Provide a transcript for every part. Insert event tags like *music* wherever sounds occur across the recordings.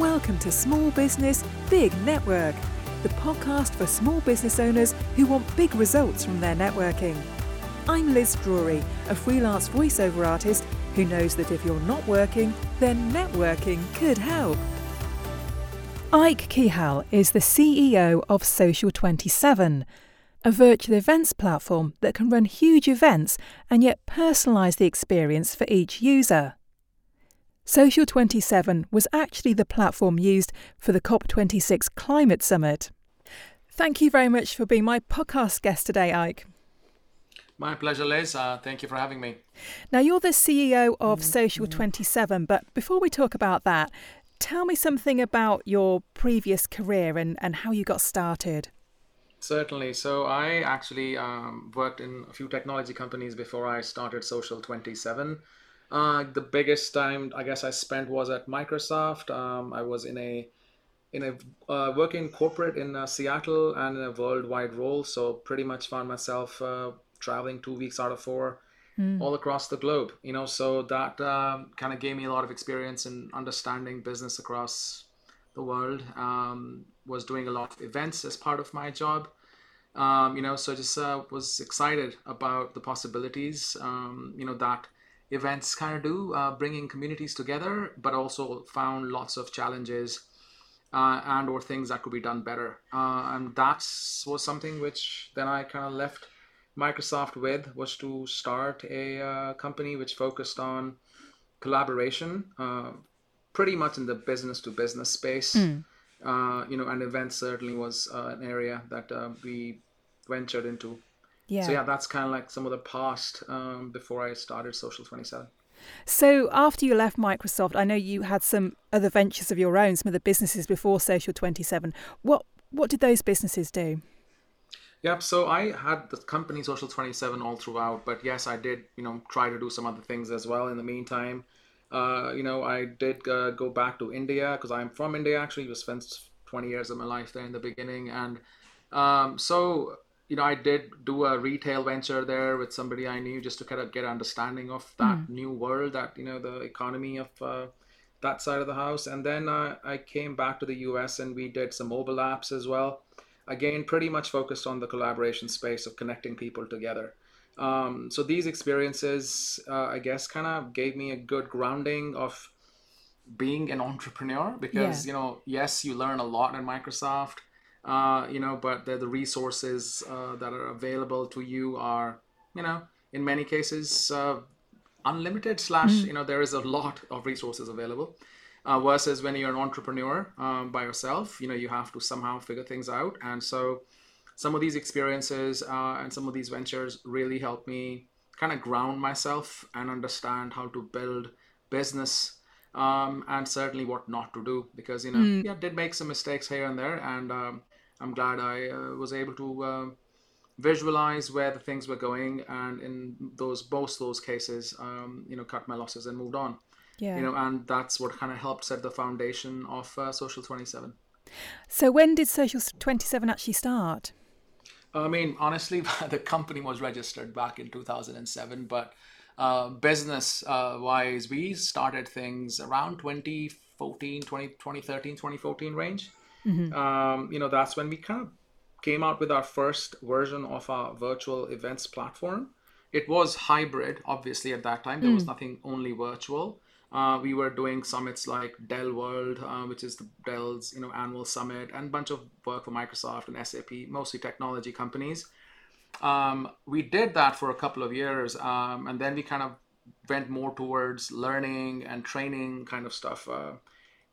Welcome to Small Business Big Network, the podcast for small business owners who want big results from their networking. I'm Liz Drury, a freelance voiceover artist who knows that if you're not working, then networking could help. Ike Kehal is the CEO of Social 27, a virtual events platform that can run huge events and yet personalise the experience for each user. Social 27 was actually the platform used for the COP26 Climate Summit. Thank you very much for being my podcast guest today, Ike. My pleasure, Liz. Uh, thank you for having me. Now, you're the CEO of Social 27, but before we talk about that, tell me something about your previous career and, and how you got started. Certainly. So, I actually um, worked in a few technology companies before I started Social 27. Uh, the biggest time I guess I spent was at Microsoft. Um, I was in a in a uh, working corporate in uh, Seattle and in a worldwide role. So pretty much found myself uh, traveling two weeks out of four, mm. all across the globe. You know, so that um, kind of gave me a lot of experience in understanding business across the world. Um, was doing a lot of events as part of my job. Um, you know, so just uh, was excited about the possibilities. Um, you know that events kind of do, uh, bringing communities together, but also found lots of challenges uh, and or things that could be done better. Uh, and that was something which then I kind of left Microsoft with was to start a uh, company which focused on collaboration, uh, pretty much in the business to business space. Mm. you know, and events certainly was an area that we ventured into yeah. So yeah, that's kind of like some of the past um, before I started Social 27. So after you left Microsoft, I know you had some other ventures of your own, some of the businesses before Social 27. What what did those businesses do? Yep. So I had the company Social 27 all throughout, but yes, I did, you know, try to do some other things as well in the meantime. Uh, you know, I did uh, go back to India because I'm from India actually. I spent 20 years of my life there in the beginning. And um, so you know, I did do a retail venture there with somebody I knew just to kind of get an understanding of that mm. new world, that you know, the economy of uh, that side of the house. And then uh, I came back to the U.S. and we did some mobile apps as well. Again, pretty much focused on the collaboration space of connecting people together. Um, so these experiences, uh, I guess, kind of gave me a good grounding of being an entrepreneur because yeah. you know, yes, you learn a lot in Microsoft uh, you know, but the, the resources uh, that are available to you are, you know, in many cases uh, unlimited. Slash, mm. you know, there is a lot of resources available. Uh, versus when you're an entrepreneur um, by yourself, you know, you have to somehow figure things out. And so, some of these experiences uh, and some of these ventures really helped me kind of ground myself and understand how to build business um, and certainly what not to do because you know mm. yeah did make some mistakes here and there and um, I'm glad I uh, was able to uh, visualize where the things were going, and in those both those cases, um, you know, cut my losses and moved on. Yeah. You know, and that's what kind of helped set the foundation of uh, Social 27. So when did Social 27 actually start? I mean, honestly, *laughs* the company was registered back in 2007, but uh, business uh, wise, we started things around 2014, 20, 2013, 2014 range. Mm-hmm. Um, you know, that's when we kind of came out with our first version of our virtual events platform. It was hybrid, obviously, at that time. There mm. was nothing only virtual. Uh, we were doing summits like Dell World, uh, which is the Dell's you know annual summit, and a bunch of work for Microsoft and SAP, mostly technology companies. Um, we did that for a couple of years, um, and then we kind of went more towards learning and training kind of stuff. Uh,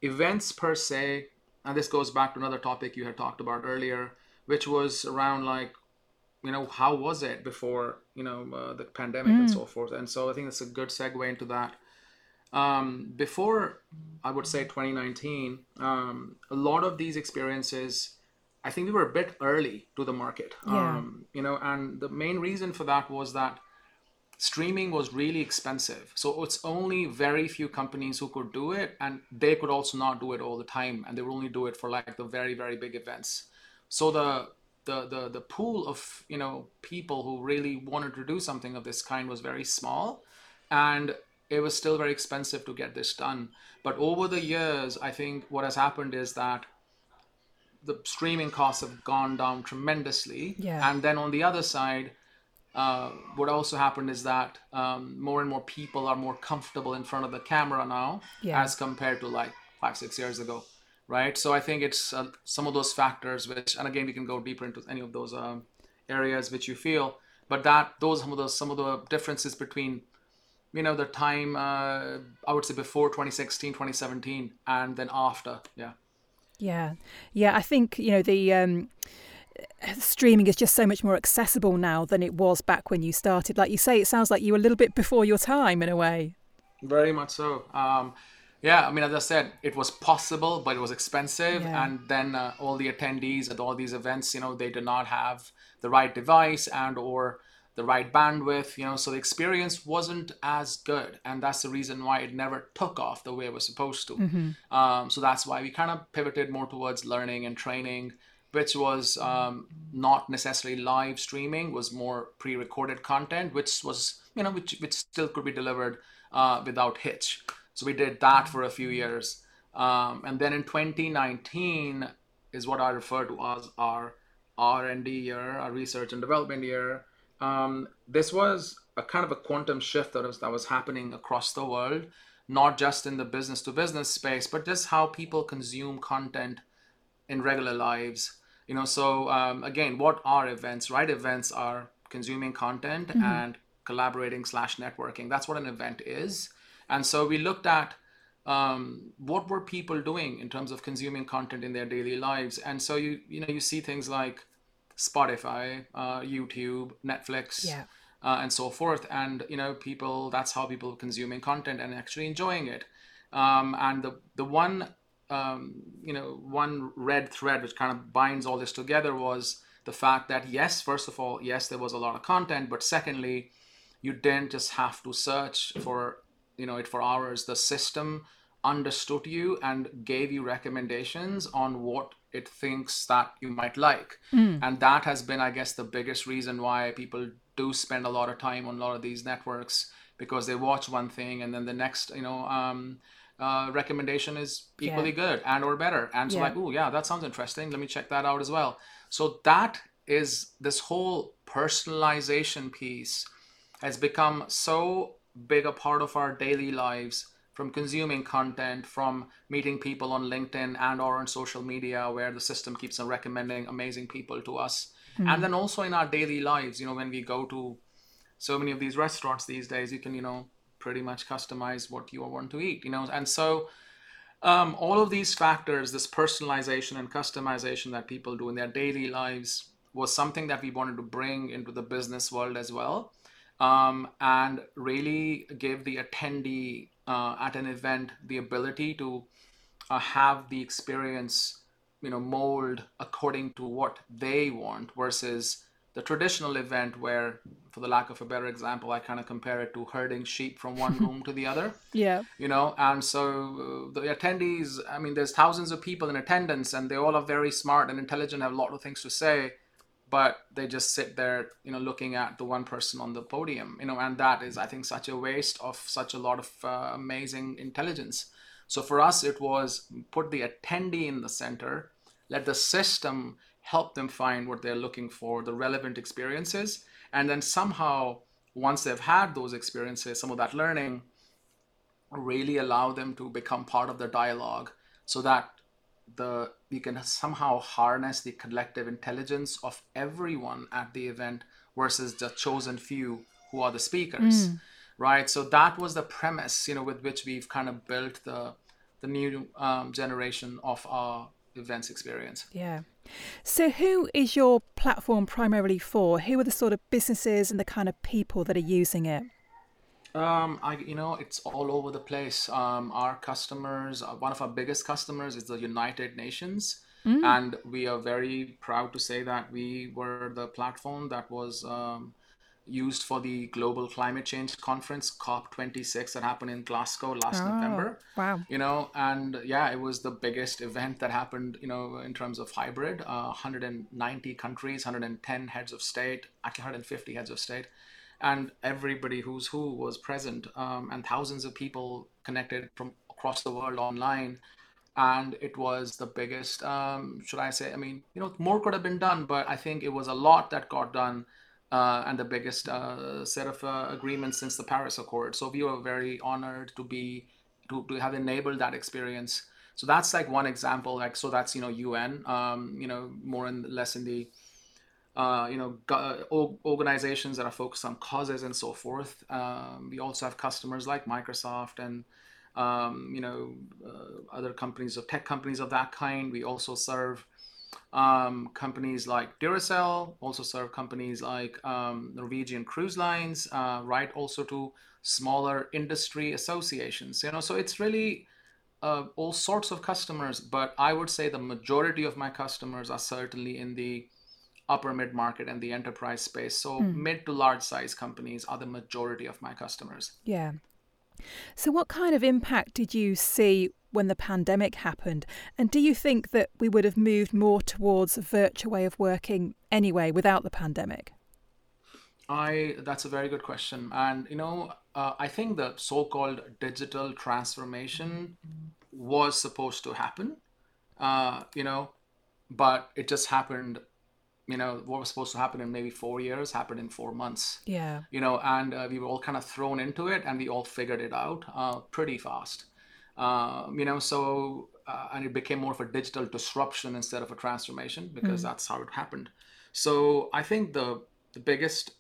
events per se, and this goes back to another topic you had talked about earlier which was around like you know how was it before you know uh, the pandemic mm. and so forth and so i think it's a good segue into that um, before i would say 2019 um, a lot of these experiences i think we were a bit early to the market yeah. um, you know and the main reason for that was that streaming was really expensive. So it's only very few companies who could do it, and they could also not do it all the time, and they would only do it for like the very very big events. So the the the the pool of you know people who really wanted to do something of this kind was very small, and it was still very expensive to get this done. But over the years, I think what has happened is that the streaming costs have gone down tremendously. Yeah. And then on the other side, uh, what also happened is that um, more and more people are more comfortable in front of the camera now Yeah. as compared to like five, six years ago. Right. So I think it's uh, some of those factors which, and again, we can go deeper into any of those um, areas which you feel, but that those some of the some of the differences between you know the time uh, i would say before 2016 2017 and then after yeah Yeah, yeah. I think you know the um, streaming is just so much more accessible now than it was back when you started. Like you say, it sounds like you were a little bit before your time in a way. very much so um, yeah i mean as i said it was possible but it was expensive Yeah. and then uh, all the attendees at all these events you know they did not have the right device and or the right bandwidth you know so the experience wasn't as good and that's the reason why it never took off the way it was supposed to um, so that's why we kind of pivoted more towards learning and training which was um, not necessarily live streaming was more pre-recorded content which was you know which, which still could be delivered uh, without hitch. So we did that for a few years. Um, and then in 2019 is what i refer to as our r&d year our research and development year. Um, this was a kind of a quantum shift that was, that was happening across the world not just in the business to business space but just how people consume content in regular lives you know so um, again what are events right events are consuming content and collaborating slash networking that's what an event is and so we looked at um, what were people doing in terms of consuming content in their daily lives and so you you know you see things like spotify uh, youtube netflix Yeah. uh, and so forth. And you know, people that's how people are consuming content and actually enjoying it. Um, and the the one um, you know one red thread which kind of binds all this together was the fact that yes, first of all, yes, there was a lot of content, but secondly, you didn't just have to search for you know it for hours. The system understood you and gave you recommendations on what it thinks that you might like and that has been i guess the biggest reason why people do spend a lot of time on a lot of these networks because they watch one thing and then the next you know um, uh, recommendation is equally good and or better. And so Yeah. like oh yeah that sounds interesting. Let me check that out as well. So that is this whole personalization piece has become so big a part of our daily lives from consuming content from meeting people on linkedin and or on social media where the system keeps on recommending amazing people to us. And then also in our daily lives you know when we go to so many of these restaurants these days you can you know pretty much customize what you want to eat you know? And so um, all of these factors this personalization and customization that people do in their daily lives was something that we wanted to bring into the business world as well um, and really give the attendee uh, at an event the ability to uh, have the experience you know mold according to what they want versus the traditional event where for the lack of a better example i kind of compare it to herding sheep from one *laughs* room to the other Yeah. you know? And so uh, the attendees i mean there's thousands of people in attendance and they all are very smart and intelligent have a lot of things to say but they just sit there you know looking at the one person on the podium you know? And that is i think such a waste of such a lot of uh, amazing intelligence. So for us it was put the attendee in the center let the system help them find what they're looking for the relevant experiences. And then somehow once they've had those experiences some of that learning really allow them to become part of the dialogue so that the you can somehow harness the collective intelligence of everyone at the event versus the chosen few who are the speakers right? So that was the premise you know with which we've kind of built the the new um, generation of our events experience Yeah. So, who is your platform primarily for? Who are the sort of businesses and the kind of people that are using it? Um, I you know it's all over the place. Um, our customers, uh, one of our biggest customers is the United Nations, and we are very proud to say that we were the platform that was um, used for the Global Climate Change Conference (COP26) that happened in Glasgow last November. Wow. You know, and yeah, it was the biggest event that happened. You know, in terms of hybrid, uh, 190 countries, 110 heads of state, actually 150 heads of state and everybody who's who was present, um, and thousands of people connected from across the world online. And it was the biggest, um, should I say? I mean, you know, more could have been done, but I think it was a lot that got done uh, and the biggest uh, set of uh, agreements since the Paris Accord. So we were very honored to be to, to have enabled that experience. So that's like one example. Like so, that's you know UN. Um, you know, more and less in the uh, you know go- organizations that are focused on causes and so forth. Um, we also have customers like Microsoft and um, you know uh, other companies of tech companies of that kind. We also serve um, companies like Duracell, also serve companies like um, Norwegian Cruise Lines, uh, right? Also to smaller industry associations. You know, so it's really uh, all sorts of customers, but I would say the majority of my customers are certainly in the upper mid market and the enterprise space. So mm. mid to large size companies are the majority of my customers. Yeah. So, what kind of impact did you see when the pandemic happened? And do you think that we would have moved more towards a virtual way of working anyway without the pandemic? I that's a very good question, and you know, uh, I think the so-called digital transformation was supposed to happen, uh, you know, but it just happened you know what was supposed to happen in maybe four years happened in four months yeah you know and uh, we were all kind of thrown into it and we all figured it out uh, pretty fast um, you know so uh, and it became more of a digital disruption instead of a transformation because mm. that's how it happened so i think the the biggest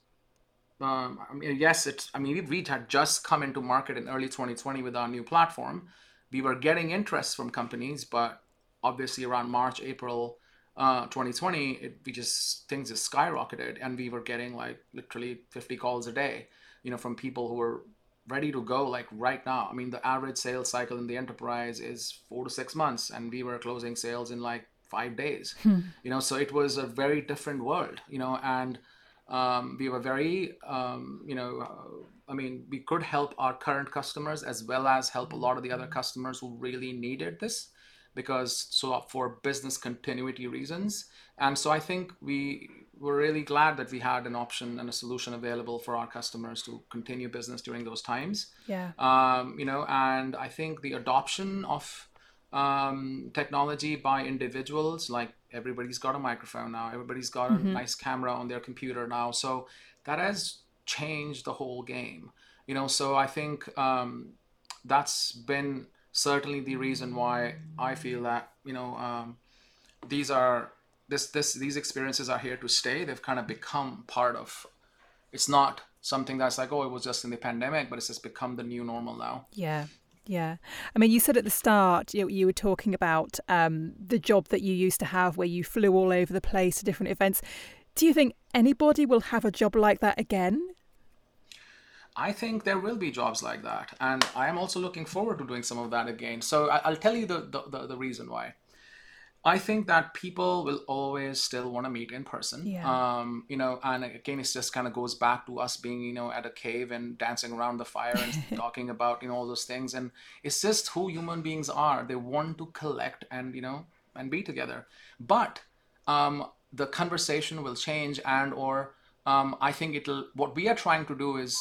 um, I mean, yes, it's. I mean, we had just come into market in early 2020 with our new platform. We were getting interest from companies, but obviously around March, April, uh, 2020, it, we just things just skyrocketed, and we were getting like literally 50 calls a day, you know, from people who were ready to go like right now. I mean, the average sales cycle in the enterprise is four to six months, and we were closing sales in like five days. Hmm. You know, so it was a very different world. You know, and um, we were very, um, you know. Uh, I mean, we could help our current customers as well as help a lot of the other customers who really needed this because so for business continuity reasons and so i think we were really glad that we had an option and a solution available for our customers to continue business during those times. Yeah. Um, you know and i think the adoption of um, technology by individuals like everybody's got a microphone now everybody's got mm-hmm. a nice camera on their computer now so that has changed the whole game. You know so i think um, that's been certainly the reason why I feel that you know um, these are this this these experiences are here to stay. They've kind of become part of. It's not something that's like oh it was just in the pandemic, but it's just become the new normal now. Yeah. Yeah. I mean, you said at the start, you, you were talking about um, the job that you used to have where you flew all over the place to different events. Do you think anybody will have a job like that again? I think there will be jobs like that, and I am also looking forward to doing some of that again. So I, will tell you the, the, the, the, reason why. I think that people will always still want to meet in person. Yeah. Um, you know, and again, it just kind of goes back to us being, you know, at a cave and dancing around the fire and *laughs* talking about, you know, all those things. And it's just who human beings are. They want to collect and, you know, and be together. But um, the conversation will change and or um, I think it'll, what we are trying to do is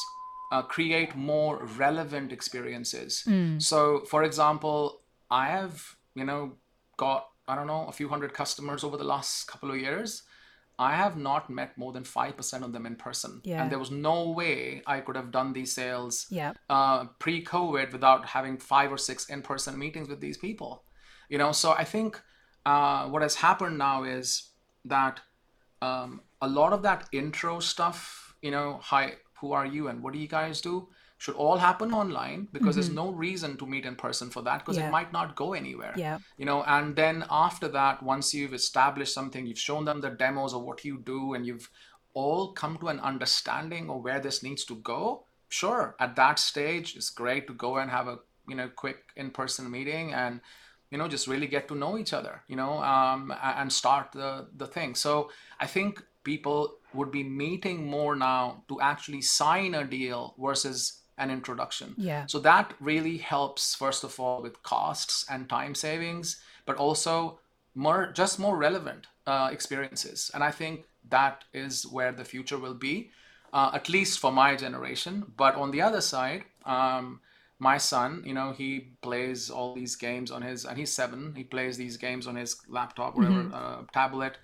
uh, create more relevant experiences. Mm. So, for example, I have, you know, got, I don't know, a few hundred customers over the last couple of years. I have not met more than 5% of them in person. Yeah. And there was no way I could have done these sales yeah. uh, pre COVID without having five or six in person meetings with these people. You know, so I think uh, what has happened now is that um, a lot of that intro stuff, you know, hi, who are you and what do you guys do should all happen online because mm-hmm. there's no reason to meet in person for that because yeah. it might not go anywhere yeah you know and then after that once you've established something you've shown them the demos of what you do and you've all come to an understanding of where this needs to go sure at that stage it's great to go and have a you know quick in-person meeting and you know just really get to know each other you know um, and start the the thing so i think people would be meeting more now to actually sign a deal versus an introduction. Yeah. So that really helps first of all with costs and time savings, but also more just more relevant uh, experiences. And I think that is where the future will be. uh, at least for my generation. But on the other side, um, my son, you know, he plays all these games on his, and he's seven. He plays these games on his laptop, whatever, mm-hmm. uh, tablet,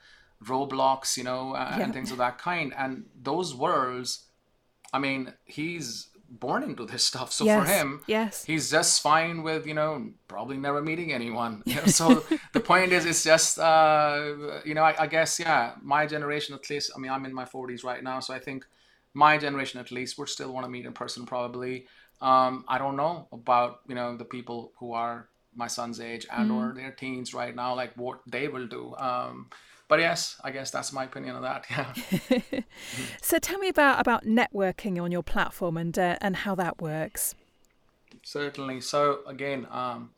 Roblox, you know, uh, yeah. and things of that kind. And those worlds, I mean, he's born into this stuff. So yes. for him, yes, he's just fine with you know probably never meeting anyone. *laughs* You know? So *laughs* the point is, it's just uh, you know, I, I, guess yeah, my generation at least. I mean, I'm in my 40s right now, so I think my generation at least would still want to meet in person probably. Um, I don't know about you know the people who are my son's age and mm. or their teens right now, like what they will do. Um, but yes, I guess that's my opinion on that. *laughs* Yeah. *laughs* so tell me about about networking on your platform and uh, and how that works. Certainly. So again, um,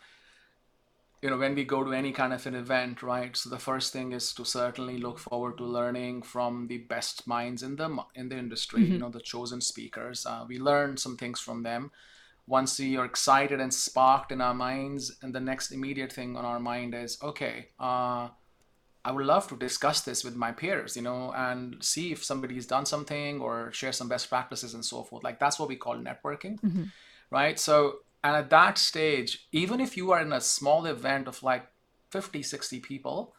you know when we go to any kind of an event right so the first thing is to certainly look forward to learning from the best minds in the in the industry mm-hmm. you know the chosen speakers uh, we learn some things from them once we are excited and sparked in our minds and the next immediate thing on our mind is okay uh, I would love to discuss this with my peers, you know, and see if somebody's done something or share some best practices and so forth. Like that's what we call networking, mm-hmm. right? So and at that stage, even if you are in a small event of like 50, 60 people,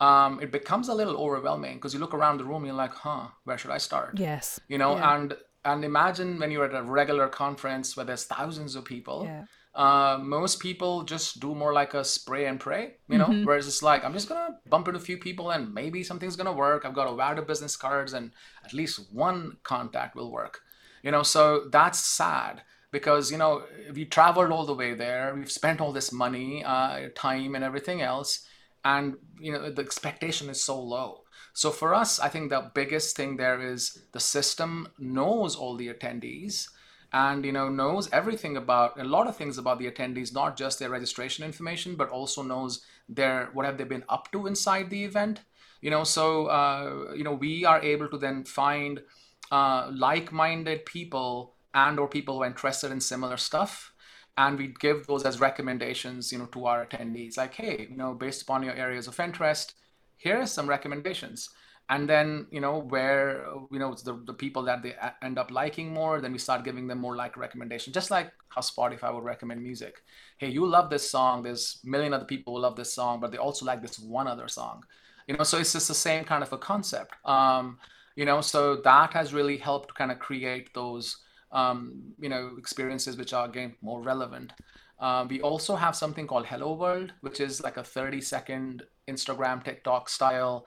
um, it becomes a little overwhelming because you look around the room, and you're like, huh, where should I start? Yes. You know, yeah. and and imagine when you're at a regular conference where there's thousands of people. Yeah. Uh, most people just do more like a spray and pray, you know, mm-hmm. whereas it's like, I'm just gonna bump into a few people and maybe something's gonna work. I've got a wad of business cards and at least one contact will work, you know, so that's sad because you know we traveled all the way there we've spent all this money uh, time and everything else and you know the expectation is so low so for us i think the biggest thing there is the system knows all the attendees and you know knows everything about a lot of things about the attendees not just their registration information but also knows their what have they been up to inside the event. You know so uh, you know we are able to then find uh, like-minded people and or people who are interested in similar stuff and we give those as recommendations you know to our attendees. Like hey you know based upon your areas of interest here are some recommendations and then you know where you know it's the, the people that they end up liking more then we start giving them more like recommendation just like how spotify would recommend music. Hey you love this song. There's a million other people who love this song but they also like this one other song. You know so it's just the same kind of a concept. Um, you know so that has really helped kind of create those um, you know experiences which are again more relevant. Uh, we also have something called Hello World, which is like a 30 second Instagram, TikTok style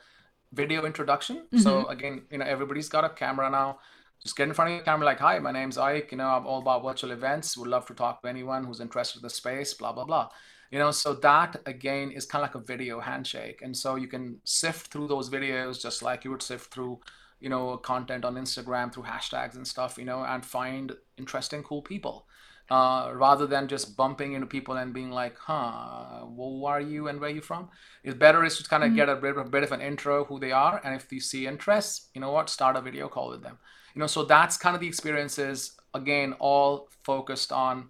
video introduction. Mm-hmm. So again, you know, everybody's got a camera now. Just get in front of your camera, like, "Hi, my name's Ike. You know, I'm all about virtual events. Would love to talk to anyone who's interested in the space." Blah blah blah. You know, so that again is kind of like a video handshake, and so you can sift through those videos just like you would sift through you know content on instagram through hashtags and stuff you know and find interesting cool people uh, rather than just bumping into people and being like huh well, who are you and where are you from it's better is to kind of mm-hmm. get a bit, a bit of an intro who they are and if you see interest you know what start a video call with them you know so that's kind of the experiences again all focused on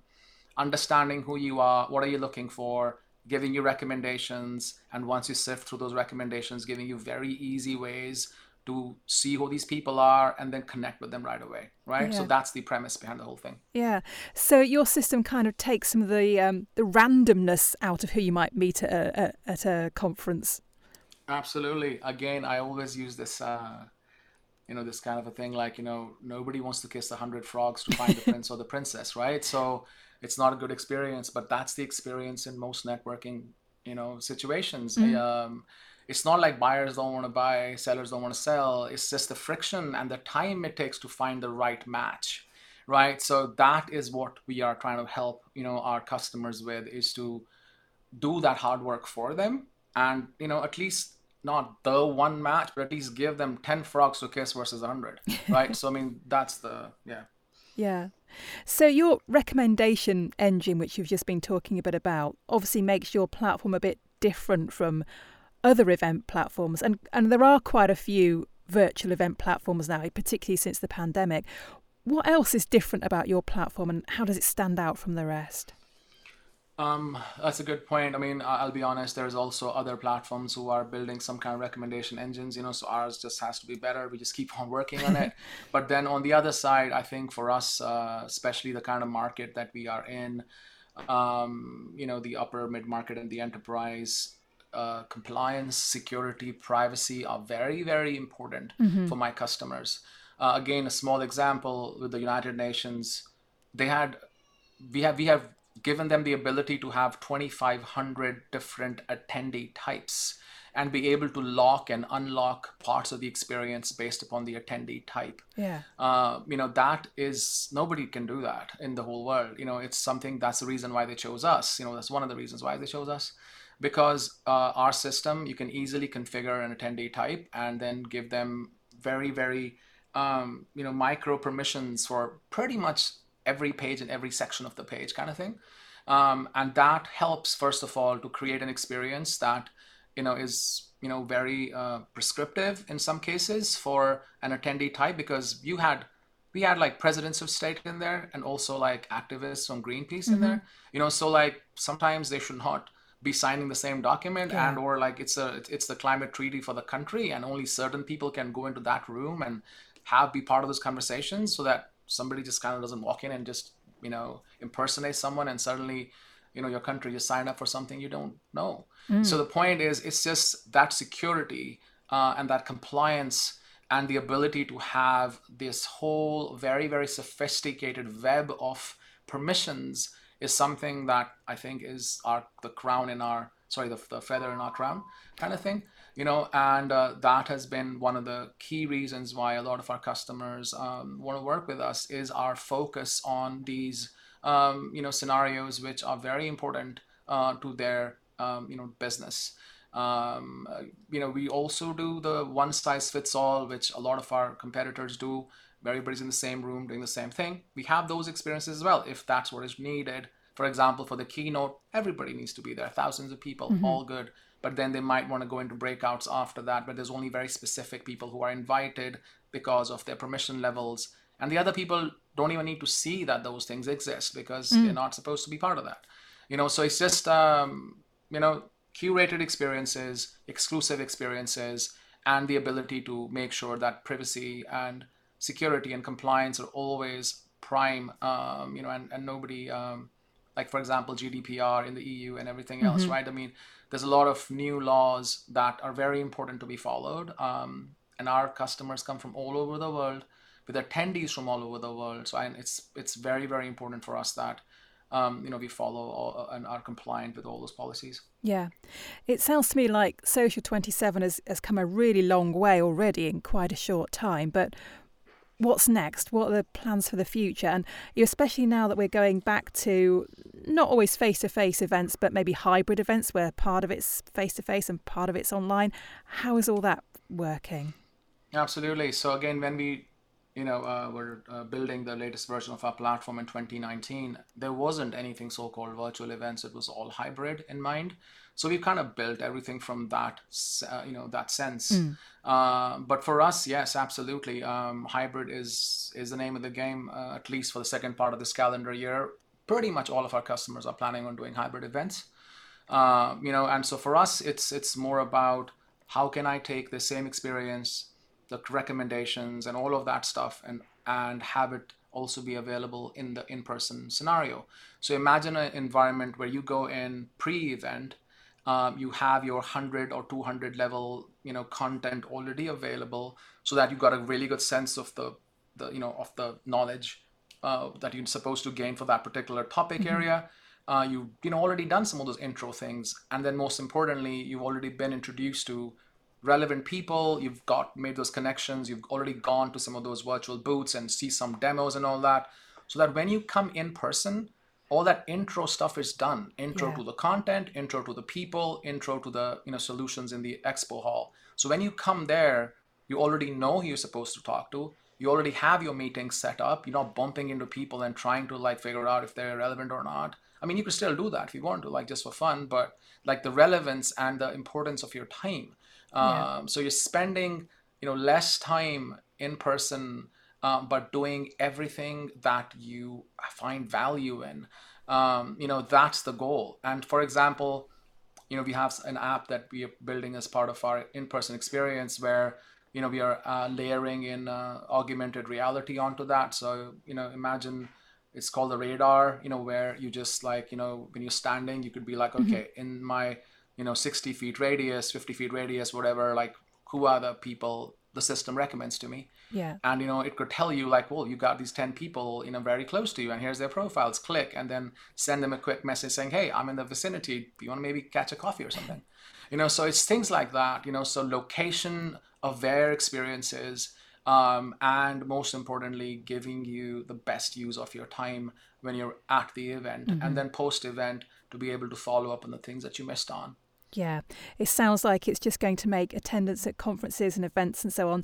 understanding who you are what are you looking for giving you recommendations and once you sift through those recommendations giving you very easy ways to see who these people are and then connect with them right away right? Yeah. so that's the premise behind the whole thing. Yeah. So your system kind of takes some of the um, the randomness out of who you might meet at a, at a conference. Absolutely. Again i always use this uh, you know this kind of a thing like you know nobody wants to kiss a hundred frogs to find the *laughs* prince or the princess right? So it's not a good experience but that's the experience in most networking you know situations. Mm-hmm. um, it's not like buyers don't want to buy, sellers don't want to sell. It's just the friction and the time it takes to find the right match, right? So that is what we are trying to help, you know, our customers with is to do that hard work for them and, you know, at least not the one match, but at least give them 10 frogs to kiss versus 100, *laughs* right? so, I mean, that's the, yeah. Yeah. So your recommendation engine, which you've just been talking a bit about, obviously makes your platform a bit different from other event platforms, and, and there are quite a few virtual event platforms now, particularly since the pandemic. What else is different about your platform and how does it stand out from the rest? Um, that's a good point. I mean, I'll be honest. There's also other platforms who are building some kind of recommendation engines. You know, so ours just has to be better. We just keep *laughs* on working on it. *laughs* but then on the other side, I think for us, uh, especially the kind of market that we are in, um, you know, the upper mid market and the enterprise, uh, compliance, security, privacy are very, very important mm-hmm. for my customers. Uh, again, a small example with the United Nations, they had, we have, we have given them the ability to have 2,500 different attendee types and be able to lock and unlock parts of the experience based upon the attendee type. Yeah. Uh, you know, that is, nobody can do that in the whole world. You know, it's something that's the reason why they chose us. You know, that's one of the reasons why they chose us. Because uh, our system, you can easily configure an attendee type and then give them very, very, um, you know, micro permissions for pretty much every page and every section of the page kind of thing. Um, and that helps, first of all, to create an experience that you know is you know very uh, prescriptive in some cases for an attendee type because you had we had like presidents of state in there and also like activists from greenpeace mm-hmm. in there you know so like sometimes they should not be signing the same document yeah. and or like it's a it's the climate treaty for the country and only certain people can go into that room and have be part of those conversations so that somebody just kind of doesn't walk in and just you know impersonate someone and suddenly you know your country just sign up for something you don't know mm. so the point is it's just that security uh, and that compliance and the ability to have this whole very very sophisticated web of permissions is something that i think is our the crown in our sorry the, the feather in our crown kind of thing you know and uh, that has been one of the key reasons why a lot of our customers um, want to work with us is our focus on these um, you know scenarios which are very important uh, to their um, you know business. Um, you know we also do the one size fits all, which a lot of our competitors do. Everybody's in the same room doing the same thing. We have those experiences as well if that's what is needed. For example, for the keynote, everybody needs to be there, thousands of people, mm-hmm. all good. But then they might want to go into breakouts after that, but there's only very specific people who are invited because of their permission levels and the other people don't even need to see that those things exist because mm. they're not supposed to be part of that you know so it's just um, you know curated experiences exclusive experiences and the ability to make sure that privacy and security and compliance are always prime um, you know and, and nobody um, like for example gdpr in the eu and everything else mm-hmm. right i mean there's a lot of new laws that are very important to be followed um, and our customers come from all over the world with attendees from all over the world. So I, it's it's very very important for us that um, you know we follow all, and are compliant with all those policies. Yeah, it sounds to me like Social Twenty Seven has has come a really long way already in quite a short time, but. What's next? What are the plans for the future? And you especially now that we're going back to not always face to face events, but maybe hybrid events where part of it's face to face and part of it's online. How is all that working? Absolutely. So, again, when we you know, uh, we're uh, building the latest version of our platform in 2019, there wasn't anything so-called virtual events. It was all hybrid in mind. So we kind of built everything from that, uh, you know, that sense. Mm. but for us, yes, absolutely, um, hybrid is is the name of the game. Uh, at least for the second part of this calendar year, pretty much all of our customers are planning on doing hybrid events. Uh, you know, and so for us, it's it's more about how can I take the same experience the recommendations and all of that stuff and and have it also be available in the in-person scenario. So imagine an environment where you go in pre-event um, you have your 100 or 200 level you know content already available so that you've got a really good sense of the the you know of the knowledge uh, that you're supposed to gain for that particular topic mm-hmm. area. Uh, you you know already done some of those intro things. And then most importantly you've already been introduced to relevant people you've got made those connections you've already gone to some of those virtual booths and see some demos and all that so that when you come in person all that intro stuff is done. Intro yeah. to the content intro to the people intro to the you know solutions in the expo hall. So when you come there you already know who you're supposed to talk to. You already have your meetings set up. You're not bumping into people and trying to like figure out if they're relevant or not. I mean you could still do that if you want to like just for fun but like the relevance and the importance of your time yeah. Um, so you're spending you know less time in person, um, but doing everything that you find value in. um, you know that's the goal and for example you know we have an app that we are building as part of our in-person experience where you know we are uh, layering in uh, augmented reality onto that so you know imagine it's called the radar you know where you just like you know when you're standing you could be like mm-hmm. okay mm-hmm. in my you know 60 feet radius 50 feet radius whatever like who are the people the system recommends to me. Yeah. And you know it could tell you like well you got these 10 people you know very close to you and here's their profiles click and then send them a quick message saying hey i'm in the vicinity. Do you want to maybe catch a coffee or something? *laughs* You know so it's things like that you know so location aware experiences um, and most importantly giving you the best use of your time when you're at the event mm-hmm. and then post event to be able to follow up on the things that you missed on yeah, it sounds like it's just going to make attendance at conferences and events and so on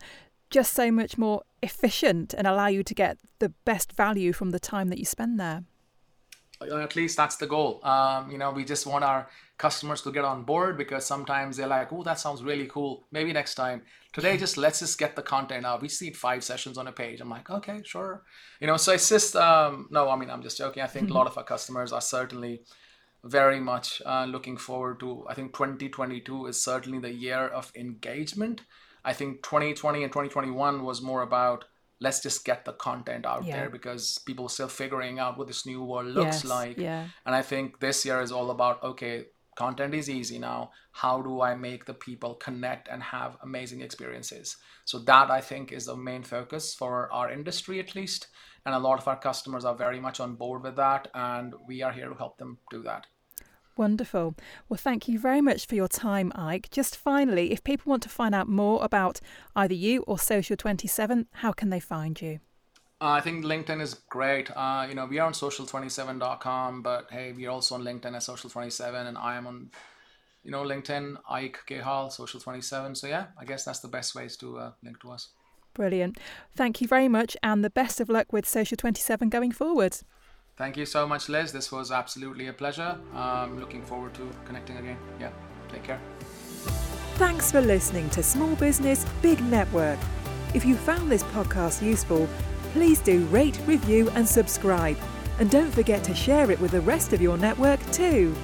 just so much more efficient and allow you to get the best value from the time that you spend there. At least that's the goal. Um, you know, we just want our customers to get on board because sometimes they're like, "Oh, that sounds really cool. Maybe next time." Today, just let's just get the content out. We see five sessions on a page. I'm like, okay, sure. You know, so it's just um, no. I mean, I'm just joking. I think a lot of our customers are certainly very much uh, looking forward to. I think 2022 is certainly the year of engagement. I think 2020 and 2021 was more about let's just get the content out yeah. there because people are still figuring out what this new world looks yes, like. Yeah. And I think this year is all about okay, content is easy now. How do I make the people connect and have amazing experiences? So that I think is the main focus for our industry at least. And a lot of our customers are very much on board with that, and we are here to help them do that. Wonderful. Well, thank you very much for your time, Ike. Just finally, if people want to find out more about either you or Social 27, how can they find you? Uh, I think LinkedIn is great. Uh, you know, we are on social27.com, but hey, we are also on LinkedIn as Social27, and I am on, you know, LinkedIn, Ike Kehal, Social27. So yeah, I guess that's the best ways to uh, link to us. Brilliant. Thank you very much, and the best of luck with Social27 going forward. Thank you so much, Liz. This was absolutely a pleasure. Um, looking forward to connecting again. Yeah, take care. Thanks for listening to Small Business Big Network. If you found this podcast useful, please do rate, review, and subscribe. And don't forget to share it with the rest of your network too.